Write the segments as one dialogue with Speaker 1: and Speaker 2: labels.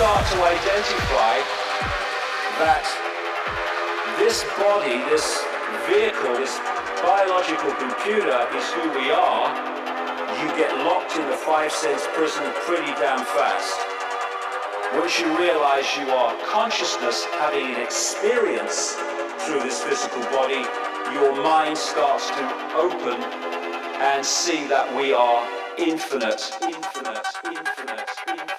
Speaker 1: start to identify that this body, this vehicle, this biological computer is who we are, you get locked in the five sense prison pretty damn fast. Once you realize you are consciousness having an experience through this physical body, your mind starts to open and see that we are infinite, infinite, infinite, infinite,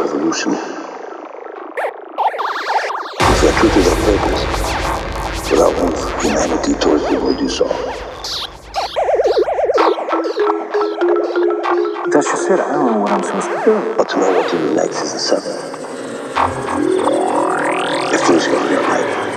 Speaker 2: revolution evolution, if their
Speaker 3: truth is our purpose, without move humanity towards the world you saw.
Speaker 4: That's just it. I don't know what I'm supposed to do.
Speaker 3: But to know what to relax is a seven. If
Speaker 5: there's going to
Speaker 6: be
Speaker 7: alright.